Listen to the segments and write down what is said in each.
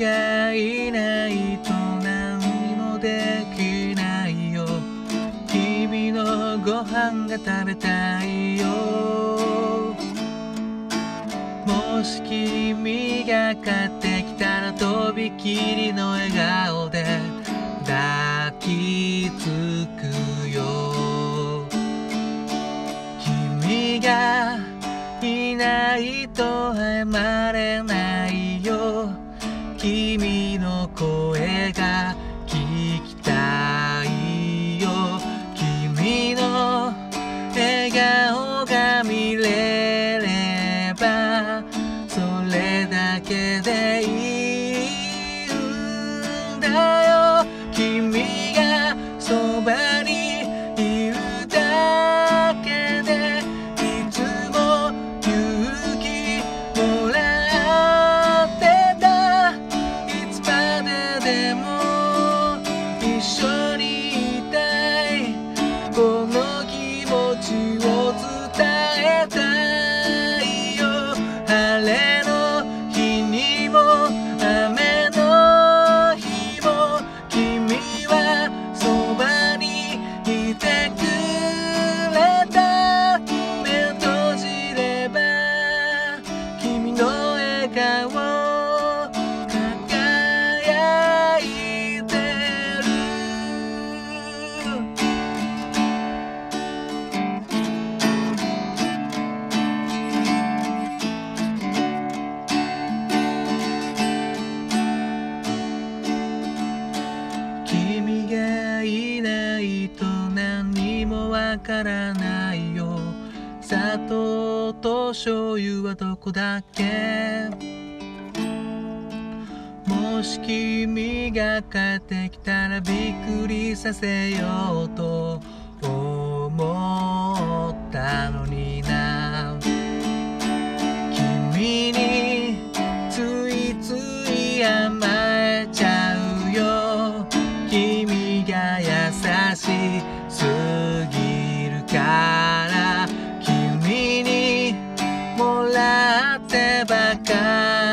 がいないと何もできないよ。君のご飯が食べたいよ。もし君が買ってきたらとびきりの笑顔。わからないよ。砂糖と醤油はどこだっけ？もし君が帰ってきたらびっくりさせようと。ってばかり。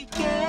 weekend.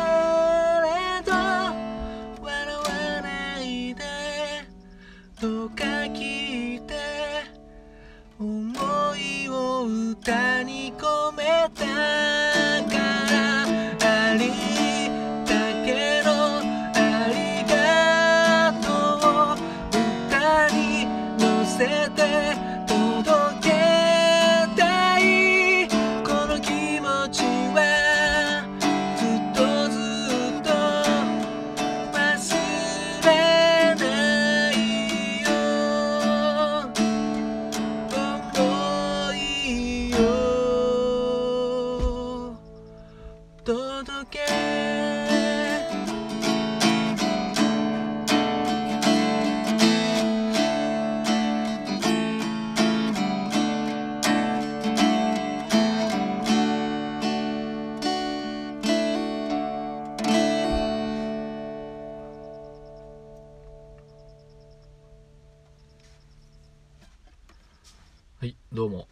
どうも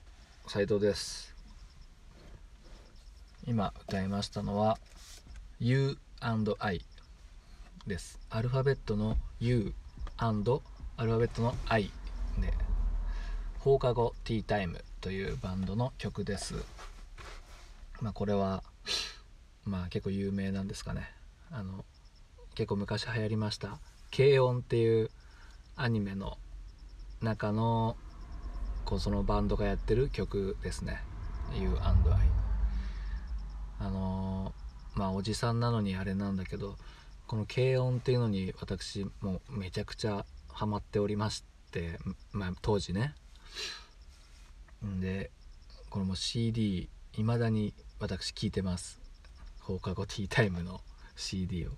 斉藤です。今歌いましたのは U&I です。アルファベットの U& アルファベットの I で放課後ティータイムというバンドの曲です。まあこれはまあ結構有名なんですかね。あの結構昔流行りました「軽音」っていうアニメの中のそのバンドがやってる曲ですね「You and I」あのー、まあおじさんなのにあれなんだけどこの軽音っていうのに私もうめちゃくちゃハマっておりましてまあ当時ね。でこれも CD いまだに私聴いてます。放課後ティータイムの CD を。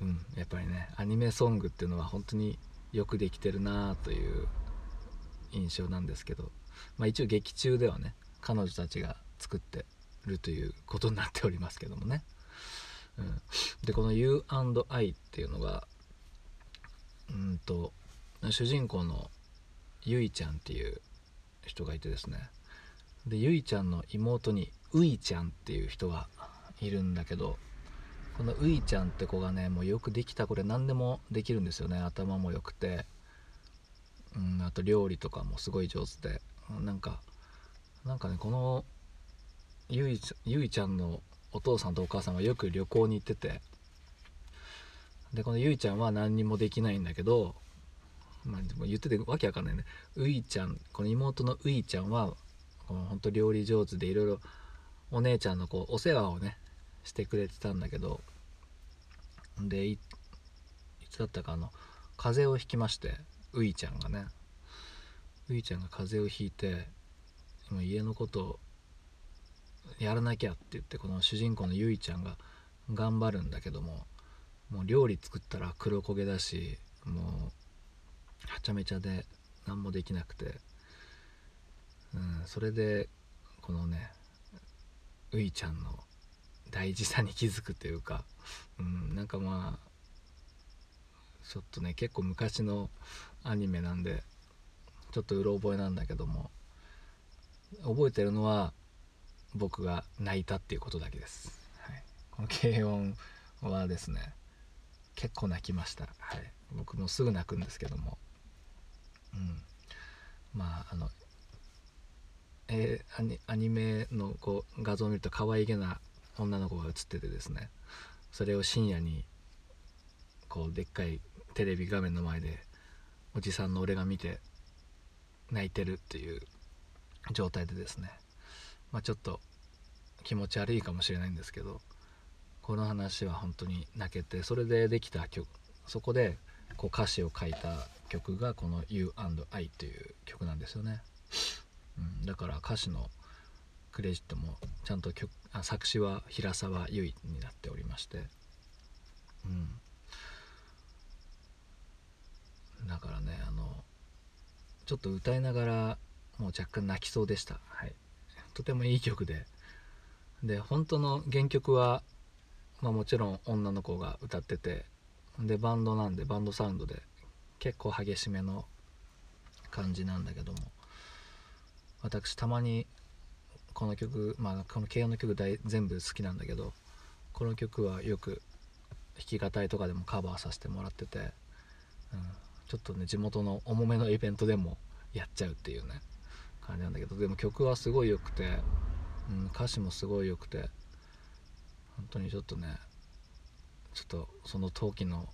うんやっぱりねアニメソングっていうのは本当によくできてるなという印象なんですけど、まあ、一応劇中ではね彼女たちが作ってるということになっておりますけどもね、うん、でこの U&I っていうのがうんと主人公のゆいちゃんっていう人がいてですね。でゆいちゃんの妹にういちゃんっていう人がいるんだけどこのういちゃんって子がねもうよくできたこれ何でもできるんですよね。頭も良くて、うん、あと料理とかもすごい上手でなんかなんかねこのゆいゆいちゃんのお父さんとお母さんはよく旅行に行っててでこのゆいちゃんは何にもできないんだけど、まあ、でも言っててわけわかんないね。ういちゃんこの妹のういちゃんはこの本当料理上手でいろいろお姉ちゃんのこうお世話をねしてくれてたんだけどでいつだったかあの風邪をひきましてういちゃんがねういちゃんが風邪をひいて家のことやらなきゃって言ってこの主人公のゆいちゃんが頑張るんだけどももう料理作ったら黒焦げだしもうはちゃめちゃで何もできなくて、うん、それでこのねういちゃんの大事さに気づくというか、うん、なんかまあちょっとね結構昔のアニメなんでちょっとうろ覚えなんだけども覚えてるのは僕が泣いたっていうことだけです、はい、この軽音はですね結構泣きました、はい、僕もすぐ泣くんですけども。うん。まああのえー、アニアニメのこう画像を見ると可愛げな女の子が映っててですね。それを深夜にこうでっかいテレビ画面の前でおじさんの俺が見て泣いてるっていう状態でですね。まあちょっと気持ち悪いかもしれないんですけどこの話は本当に泣けてそれでできた曲そこでこう歌詞を書いた曲がこの「You&I」という曲なんですよね、うん、だから歌詞のクレジットもちゃんと曲あ作詞は平沢優衣になっておりまして。うん。だからねあのちょっと歌いながらもう若干泣きそうでした。はい。とてもいい曲で。で本当の原曲は、まあ、もちろん女の子が歌っててでバンドなんでバンドサウンドで結構激しめの感じなんだけども私たまにこの曲まあこの慶応の曲大全部好きなんだけどこの曲はよく弾き語りとかでもカバーさせてもらってて、うん、ちょっとね地元の重めのイベントでもやっちゃうっていうね感じなんだけどでも曲はすごい良くて、うん、歌詞もすごい良くて本当にちょっとねちょっとその陶器の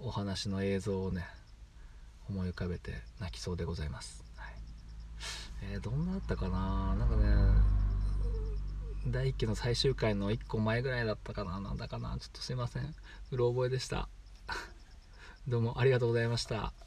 お話の映像をね思い浮かべて泣きそうでございます。はい。えー、どんなだったかな？なんかね第1期の最終回の1個前ぐらいだったかな？なんだかな？ちょっとすいません。うろ覚えでした。どうもありがとうございました。